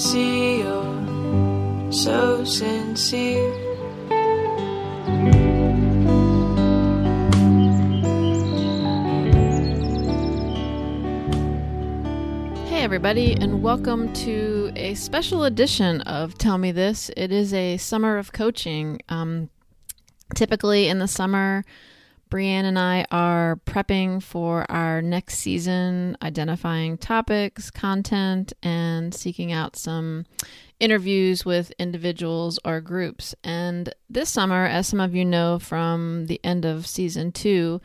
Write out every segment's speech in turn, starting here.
see you're so sincere. Hey, everybody, and welcome to a special edition of Tell Me This. It is a summer of coaching. Um, typically, in the summer, Brianne and I are prepping for our next season, identifying topics, content, and seeking out some interviews with individuals or groups. And this summer, as some of you know from the end of season two,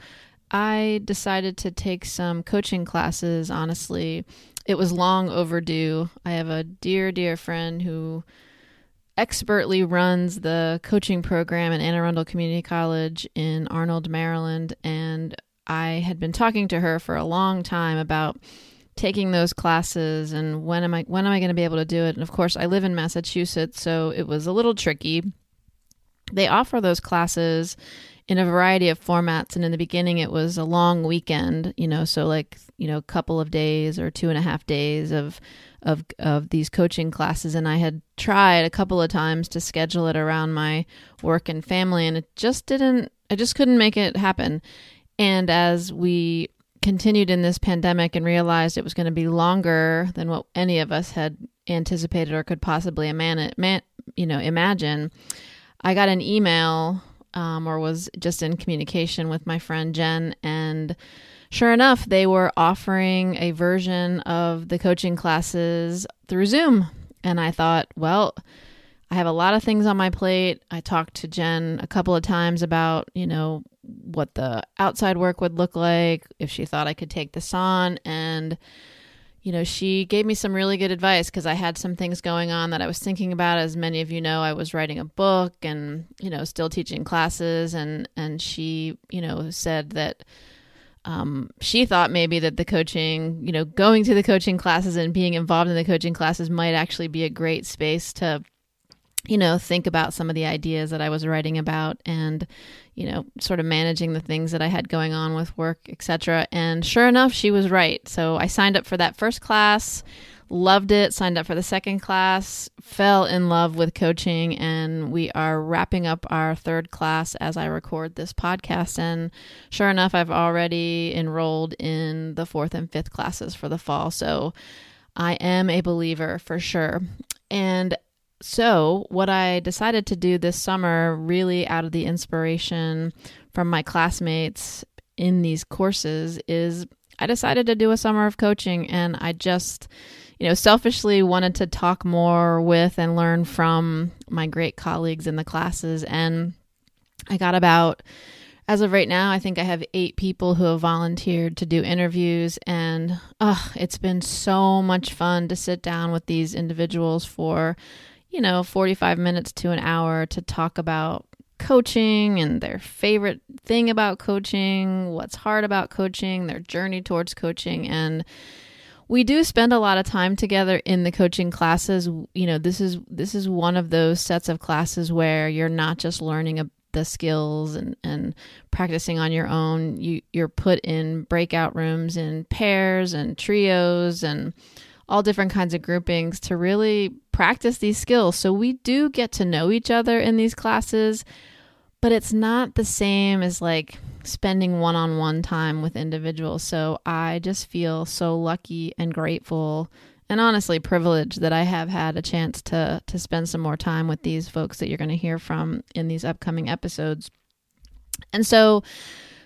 I decided to take some coaching classes, honestly it was long overdue. I have a dear, dear friend who expertly runs the coaching program at Anne Arundel Community College in Arnold, Maryland, and I had been talking to her for a long time about taking those classes and when am I when am I going to be able to do it? And of course, I live in Massachusetts, so it was a little tricky. They offer those classes in a variety of formats. And in the beginning, it was a long weekend, you know, so like, you know, a couple of days or two and a half days of, of, of these coaching classes. And I had tried a couple of times to schedule it around my work and family, and it just didn't, I just couldn't make it happen. And as we continued in this pandemic and realized it was going to be longer than what any of us had anticipated or could possibly man, man, you know, imagine, I got an email um, or was just in communication with my friend Jen. And sure enough, they were offering a version of the coaching classes through Zoom. And I thought, well, I have a lot of things on my plate. I talked to Jen a couple of times about, you know, what the outside work would look like, if she thought I could take this on. And you know, she gave me some really good advice because I had some things going on that I was thinking about. As many of you know, I was writing a book and you know still teaching classes, and and she you know said that um, she thought maybe that the coaching, you know, going to the coaching classes and being involved in the coaching classes might actually be a great space to you know, think about some of the ideas that I was writing about and, you know, sort of managing the things that I had going on with work, etc. And sure enough, she was right. So I signed up for that first class, loved it, signed up for the second class, fell in love with coaching, and we are wrapping up our third class as I record this podcast. And sure enough, I've already enrolled in the fourth and fifth classes for the fall. So I am a believer for sure. And so, what I decided to do this summer, really out of the inspiration from my classmates in these courses, is I decided to do a summer of coaching and I just, you know, selfishly wanted to talk more with and learn from my great colleagues in the classes. And I got about, as of right now, I think I have eight people who have volunteered to do interviews. And oh, it's been so much fun to sit down with these individuals for you know, 45 minutes to an hour to talk about coaching and their favorite thing about coaching, what's hard about coaching, their journey towards coaching. And we do spend a lot of time together in the coaching classes. You know, this is this is one of those sets of classes where you're not just learning the skills and, and practicing on your own. You you're put in breakout rooms in pairs and trios and all different kinds of groupings to really practice these skills. So we do get to know each other in these classes, but it's not the same as like spending one on one time with individuals. So I just feel so lucky and grateful and honestly privileged that I have had a chance to to spend some more time with these folks that you're going to hear from in these upcoming episodes. And so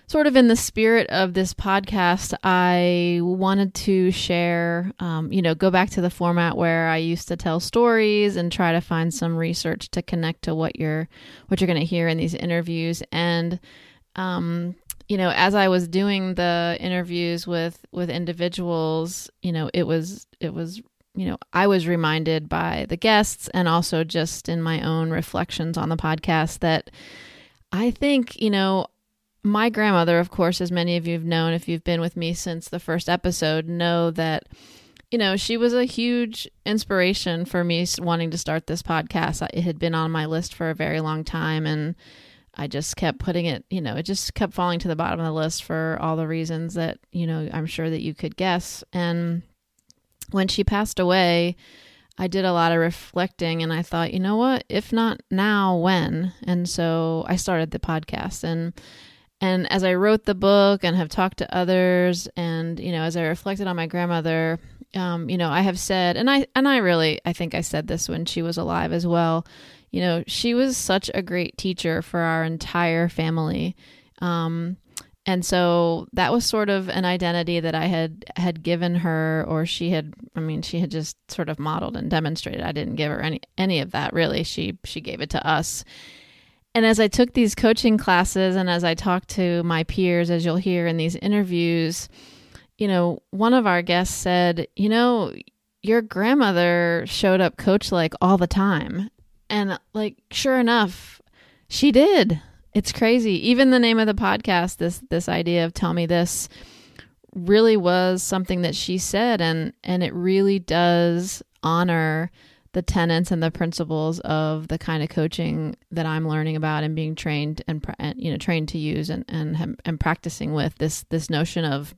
sort of in the spirit of this podcast, I wanted to share, um, you know, go back to the format where I used to tell stories and try to find some research to connect to what you're what you're going to hear in these interviews. And, um, you know, as I was doing the interviews with with individuals, you know, it was it was you know, I was reminded by the guests and also just in my own reflections on the podcast that I think, you know, my grandmother, of course, as many of you have known if you've been with me since the first episode, know that, you know, she was a huge inspiration for me wanting to start this podcast. It had been on my list for a very long time and I just kept putting it, you know, it just kept falling to the bottom of the list for all the reasons that, you know, I'm sure that you could guess. And when she passed away, I did a lot of reflecting and I thought, you know what, if not now, when? And so I started the podcast and and as I wrote the book and have talked to others, and you know, as I reflected on my grandmother, um, you know, I have said, and I and I really, I think I said this when she was alive as well. You know, she was such a great teacher for our entire family, um, and so that was sort of an identity that I had had given her, or she had. I mean, she had just sort of modeled and demonstrated. I didn't give her any any of that really. She she gave it to us and as I took these coaching classes and as I talked to my peers, as you'll hear in these interviews, you know, one of our guests said, you know, your grandmother showed up coach like all the time. And like, sure enough, she did. It's crazy. Even the name of the podcast, this this idea of tell me this really was something that she said and and it really does honor the tenets and the principles of the kind of coaching that I'm learning about and being trained and, you know trained to use and and and practicing with this this notion of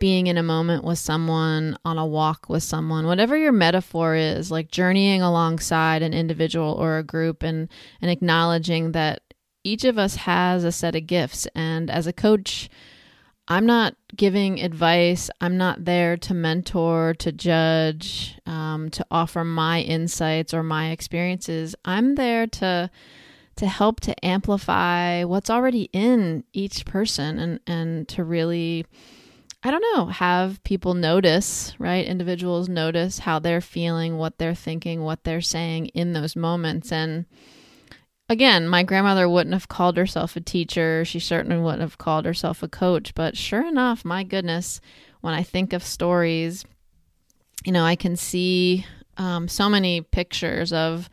being in a moment with someone on a walk with someone whatever your metaphor is like journeying alongside an individual or a group and and acknowledging that each of us has a set of gifts and as a coach I'm not giving advice. I'm not there to mentor, to judge, um, to offer my insights or my experiences. I'm there to to help to amplify what's already in each person and and to really I don't know, have people notice, right? Individuals notice how they're feeling, what they're thinking, what they're saying in those moments and again, my grandmother wouldn't have called herself a teacher. She certainly wouldn't have called herself a coach. But sure enough, my goodness, when I think of stories, you know, I can see um, so many pictures of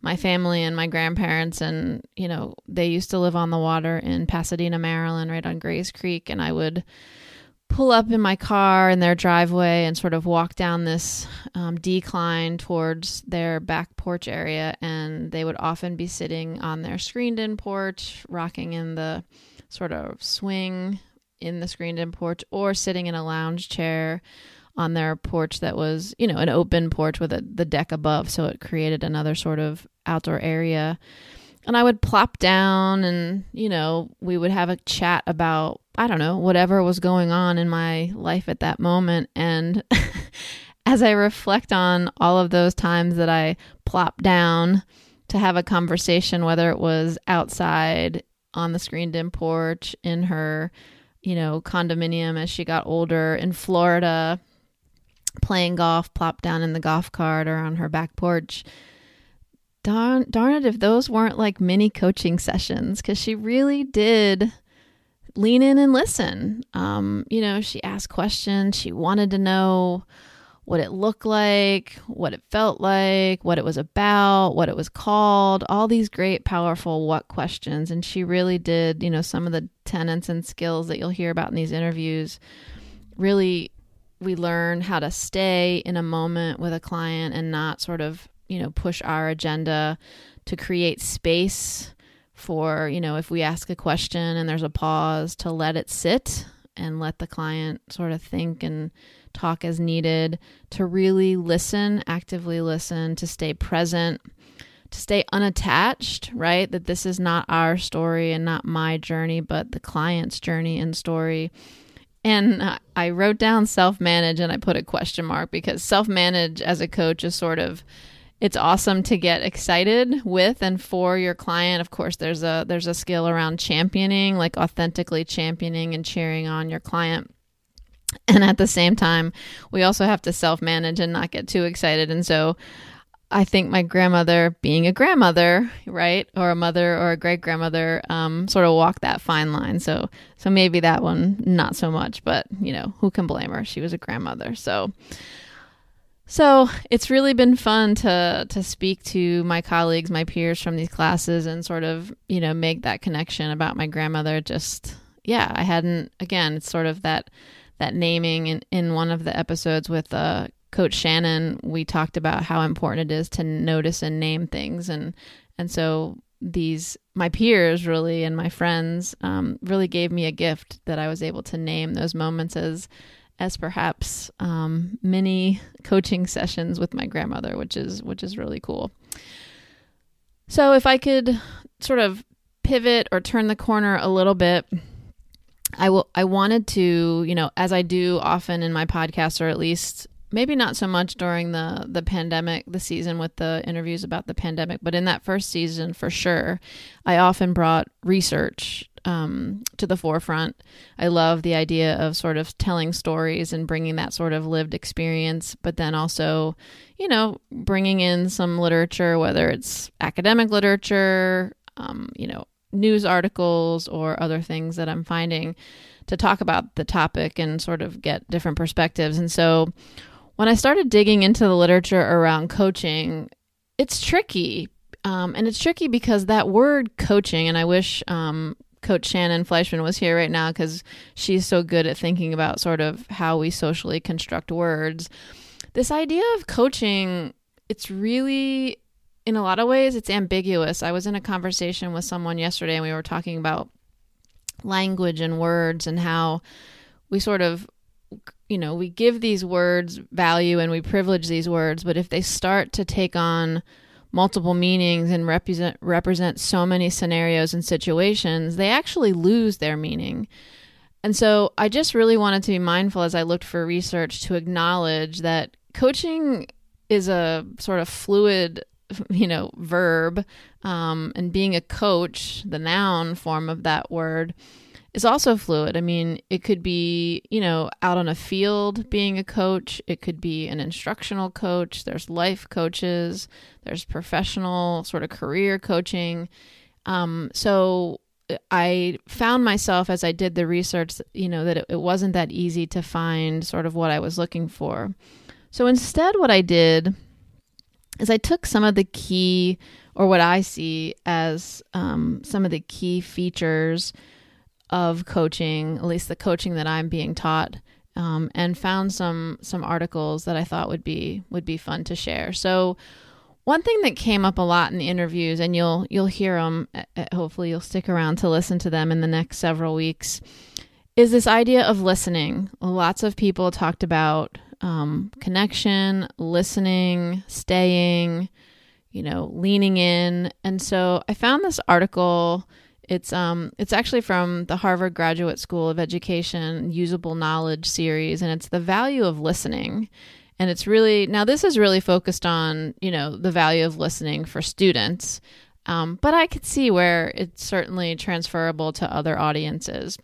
my family and my grandparents. And, you know, they used to live on the water in Pasadena, Maryland, right on Grays Creek. And I would pull up in my car in their driveway and sort of walk down this um, decline towards their back porch area. And they would often be sitting on their screened in porch, rocking in the sort of swing in the screened in porch, or sitting in a lounge chair on their porch that was, you know, an open porch with a, the deck above. So it created another sort of outdoor area. And I would plop down and, you know, we would have a chat about I don't know, whatever was going on in my life at that moment. And as I reflect on all of those times that I plopped down to have a conversation, whether it was outside on the screened in porch, in her, you know, condominium as she got older, in Florida, playing golf, plopped down in the golf cart or on her back porch. Darn, darn it if those weren't like mini coaching sessions because she really did lean in and listen. Um, you know, she asked questions. She wanted to know what it looked like, what it felt like, what it was about, what it was called, all these great, powerful what questions. And she really did, you know, some of the tenets and skills that you'll hear about in these interviews. Really, we learn how to stay in a moment with a client and not sort of, you know, push our agenda to create space for, you know, if we ask a question and there's a pause to let it sit and let the client sort of think and talk as needed, to really listen, actively listen, to stay present, to stay unattached, right? That this is not our story and not my journey, but the client's journey and story. and I wrote down self manage and I put a question mark because self manage as a coach is sort of it's awesome to get excited with and for your client. Of course, there's a there's a skill around championing, like authentically championing and cheering on your client. And at the same time, we also have to self manage and not get too excited. And so I think my grandmother, being a grandmother, right, or a mother or a great grandmother, um, sort of walked that fine line. So, so maybe that one not so much, but you know, who can blame her? She was a grandmother. So, so it's really been fun to to speak to my colleagues, my peers from these classes, and sort of you know make that connection about my grandmother. Just yeah, I hadn't. Again, it's sort of that that naming in, in one of the episodes with uh, Coach Shannon, we talked about how important it is to notice and name things, and and so these my peers really and my friends um, really gave me a gift that I was able to name those moments as as perhaps um, mini coaching sessions with my grandmother, which is which is really cool. So if I could sort of pivot or turn the corner a little bit I will I wanted to, you know, as I do often in my podcast or at least maybe not so much during the the pandemic, the season with the interviews about the pandemic, but in that first season for sure, I often brought research um, to the forefront. I love the idea of sort of telling stories and bringing that sort of lived experience, but then also, you know, bringing in some literature, whether it's academic literature, um, you know, news articles or other things that I'm finding to talk about the topic and sort of get different perspectives. And so when I started digging into the literature around coaching, it's tricky. Um, and it's tricky because that word coaching, and I wish um, Coach Shannon Fleischman was here right now because she's so good at thinking about sort of how we socially construct words. This idea of coaching, it's really in a lot of ways it's ambiguous. I was in a conversation with someone yesterday and we were talking about language and words and how we sort of you know, we give these words value and we privilege these words, but if they start to take on multiple meanings and represent represent so many scenarios and situations, they actually lose their meaning. And so I just really wanted to be mindful as I looked for research to acknowledge that coaching is a sort of fluid you know, verb, um, and being a coach, the noun form of that word, is also fluid. I mean, it could be, you know, out on a field being a coach, it could be an instructional coach, there's life coaches, there's professional sort of career coaching. Um, so I found myself as I did the research, you know, that it, it wasn't that easy to find sort of what I was looking for. So instead, what I did is I took some of the key, or what I see as um, some of the key features of coaching, at least the coaching that I'm being taught, um, and found some some articles that I thought would be would be fun to share. So. One thing that came up a lot in the interviews, and you'll you'll hear them. Hopefully, you'll stick around to listen to them in the next several weeks. Is this idea of listening? Lots of people talked about um, connection, listening, staying, you know, leaning in. And so I found this article. It's um it's actually from the Harvard Graduate School of Education Usable Knowledge series and it's the value of listening. And it's really now this is really focused on, you know, the value of listening for students. Um, but I could see where it's certainly transferable to other audiences.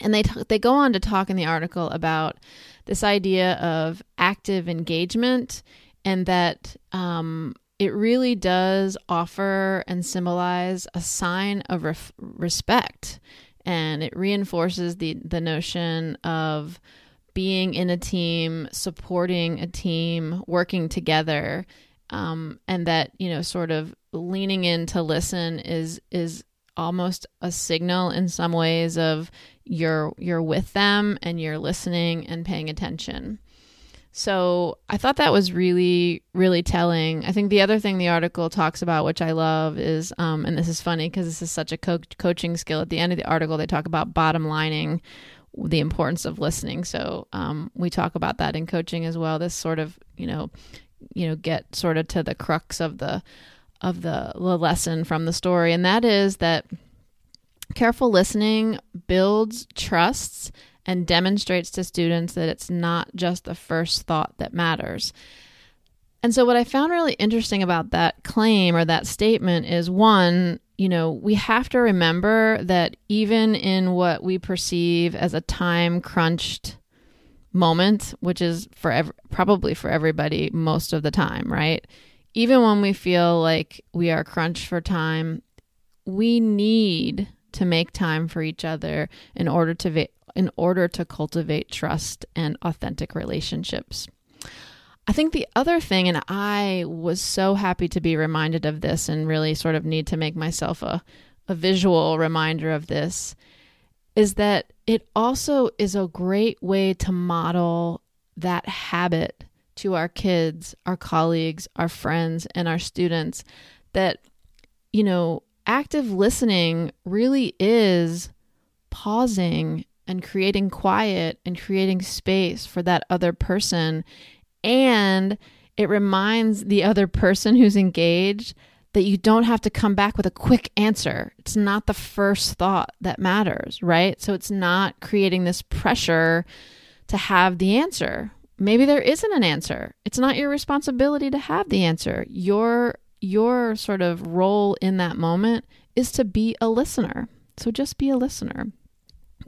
And they t- they go on to talk in the article about this idea of active engagement and that um, it really does offer and symbolize a sign of ref- respect and it reinforces the the notion of being in a team supporting a team working together um, and that you know sort of leaning in to listen is is almost a signal in some ways of you're you're with them and you're listening and paying attention. So I thought that was really, really telling. I think the other thing the article talks about, which I love, is, um, and this is funny because this is such a co- coaching skill. At the end of the article, they talk about bottom lining the importance of listening. So um, we talk about that in coaching as well. This sort of, you know, you know, get sort of to the crux of the of the, the lesson from the story, and that is that Careful listening builds trusts and demonstrates to students that it's not just the first thought that matters. And so, what I found really interesting about that claim or that statement is one, you know, we have to remember that even in what we perceive as a time crunched moment, which is for ev- probably for everybody most of the time, right? Even when we feel like we are crunched for time, we need to make time for each other in order to in order to cultivate trust and authentic relationships. I think the other thing, and I was so happy to be reminded of this and really sort of need to make myself a, a visual reminder of this, is that it also is a great way to model that habit to our kids, our colleagues, our friends, and our students that, you know, active listening really is pausing and creating quiet and creating space for that other person. And it reminds the other person who's engaged that you don't have to come back with a quick answer. It's not the first thought that matters, right? So it's not creating this pressure to have the answer. Maybe there isn't an answer. It's not your responsibility to have the answer. Your your sort of role in that moment is to be a listener. So just be a listener.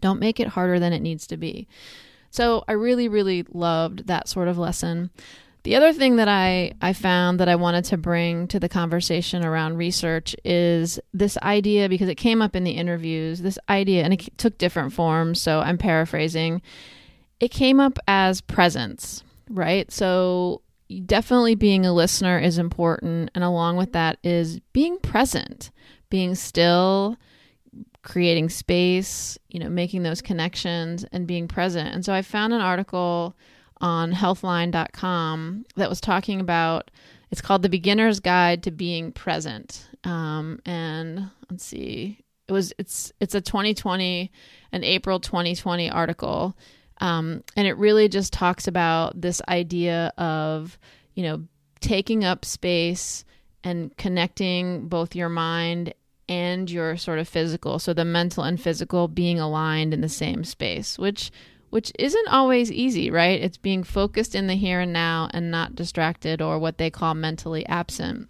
Don't make it harder than it needs to be. So I really, really loved that sort of lesson. The other thing that I, I found that I wanted to bring to the conversation around research is this idea, because it came up in the interviews, this idea, and it took different forms. So I'm paraphrasing. It came up as presence, right? So definitely being a listener is important. And along with that is being present, being still, creating space, you know, making those connections and being present. And so I found an article on healthline.com that was talking about it's called the beginner's guide to being present um, and let's see it was it's it's a 2020 an april 2020 article um, and it really just talks about this idea of you know taking up space and connecting both your mind and your sort of physical so the mental and physical being aligned in the same space which which isn't always easy, right? It's being focused in the here and now and not distracted or what they call mentally absent.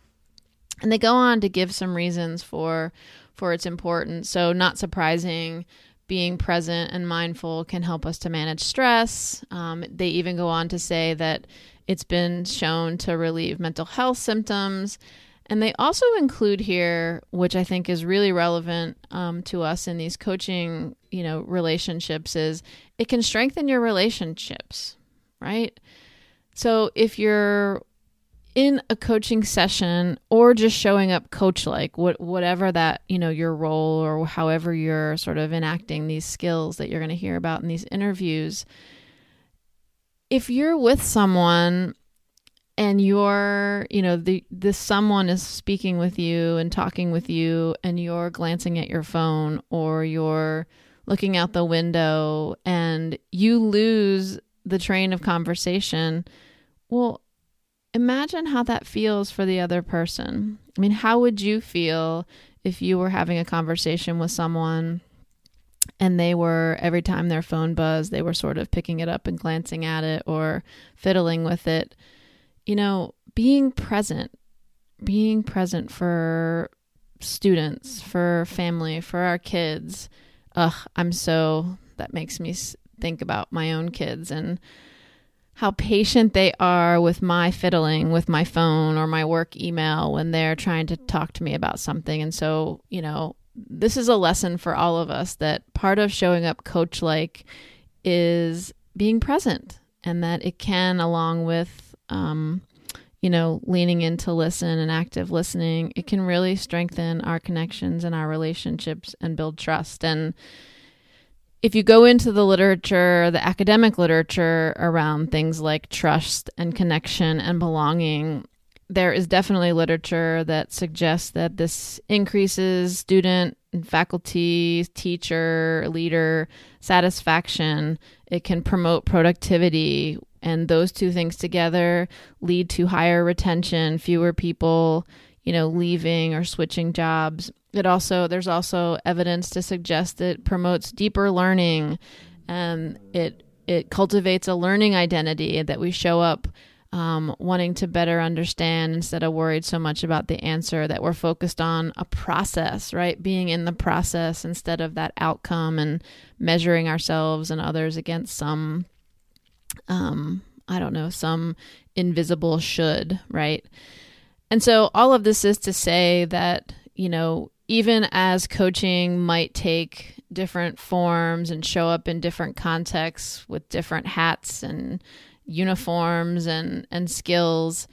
And they go on to give some reasons for for its importance. So not surprising, being present and mindful can help us to manage stress. Um, they even go on to say that it's been shown to relieve mental health symptoms and they also include here, which I think is really relevant um, to us in these coaching, you know, relationships, is it can strengthen your relationships, right? So if you're in a coaching session or just showing up coach like what whatever that you know your role or however you're sort of enacting these skills that you're going to hear about in these interviews if you're with someone and you're you know the this someone is speaking with you and talking with you and you're glancing at your phone or you're looking out the window and you lose the train of conversation well imagine how that feels for the other person i mean how would you feel if you were having a conversation with someone and they were every time their phone buzzed they were sort of picking it up and glancing at it or fiddling with it you know, being present, being present for students, for family, for our kids. Ugh, I'm so, that makes me think about my own kids and how patient they are with my fiddling with my phone or my work email when they're trying to talk to me about something. And so, you know, this is a lesson for all of us that part of showing up coach like is being present and that it can, along with um, you know, leaning in to listen and active listening, it can really strengthen our connections and our relationships and build trust. And if you go into the literature, the academic literature around things like trust and connection and belonging, there is definitely literature that suggests that this increases student and faculty, teacher, leader satisfaction. It can promote productivity, and those two things together lead to higher retention, fewer people, you know, leaving or switching jobs. It also there's also evidence to suggest it promotes deeper learning. And it it cultivates a learning identity that we show up um, wanting to better understand instead of worried so much about the answer that we're focused on a process right? Being in the process instead of that outcome and measuring ourselves and others against some um, i don't know some invisible should right? And so all of this is to say that you know even as coaching might take different forms and show up in different contexts with different hats and uniforms and and skills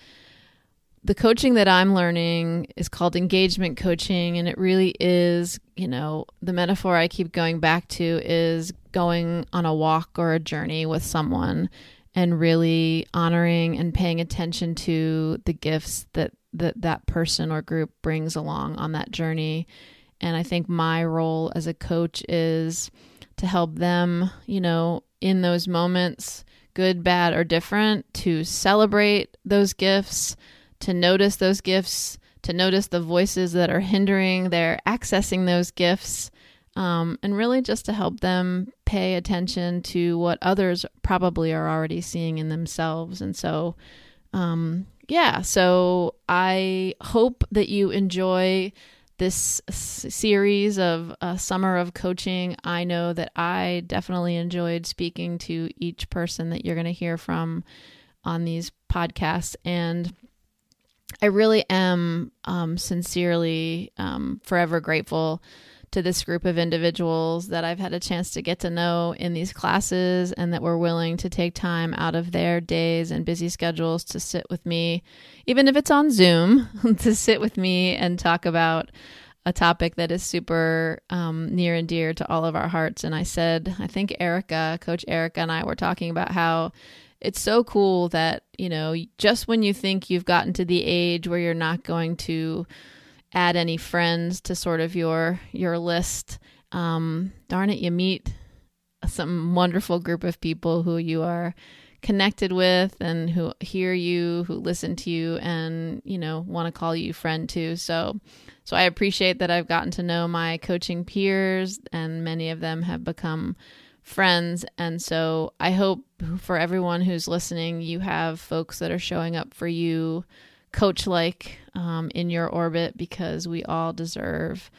the coaching that I'm learning is called engagement coaching and it really is, you know, the metaphor I keep going back to is going on a walk or a journey with someone and really honoring and paying attention to the gifts that that that person or group brings along on that journey. And I think my role as a coach is to help them, you know, in those moments, good, bad, or different, to celebrate those gifts, to notice those gifts, to notice the voices that are hindering their accessing those gifts, um, and really just to help them pay attention to what others probably are already seeing in themselves. And so, um, yeah, so I hope that you enjoy this series of uh, summer of coaching i know that i definitely enjoyed speaking to each person that you're going to hear from on these podcasts and i really am um, sincerely um, forever grateful to this group of individuals that I've had a chance to get to know in these classes and that were willing to take time out of their days and busy schedules to sit with me, even if it's on Zoom, to sit with me and talk about a topic that is super um, near and dear to all of our hearts. And I said, I think Erica, Coach Erica, and I were talking about how it's so cool that, you know, just when you think you've gotten to the age where you're not going to add any friends to sort of your your list. Um, darn it, you meet some wonderful group of people who you are connected with and who hear you, who listen to you, and you know want to call you friend too. So, so I appreciate that I've gotten to know my coaching peers, and many of them have become friends. And so I hope for everyone who's listening, you have folks that are showing up for you coach like um, in your orbit because we all deserve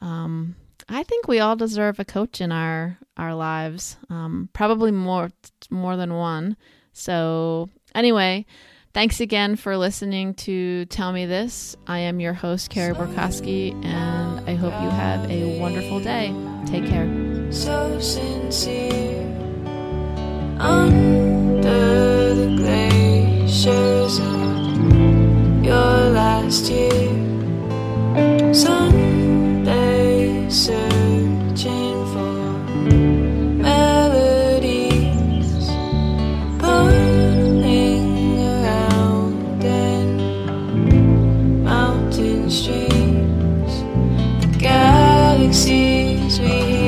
um, I think we all deserve a coach in our our lives um, probably more more than one. So anyway thanks again for listening to tell me this. I am your host Carey Borkoski and I hope you have a wonderful day. Take care. So sincere under the glaciers your last year. Sunday searching for melodies, burning around in mountain streams, the galaxies we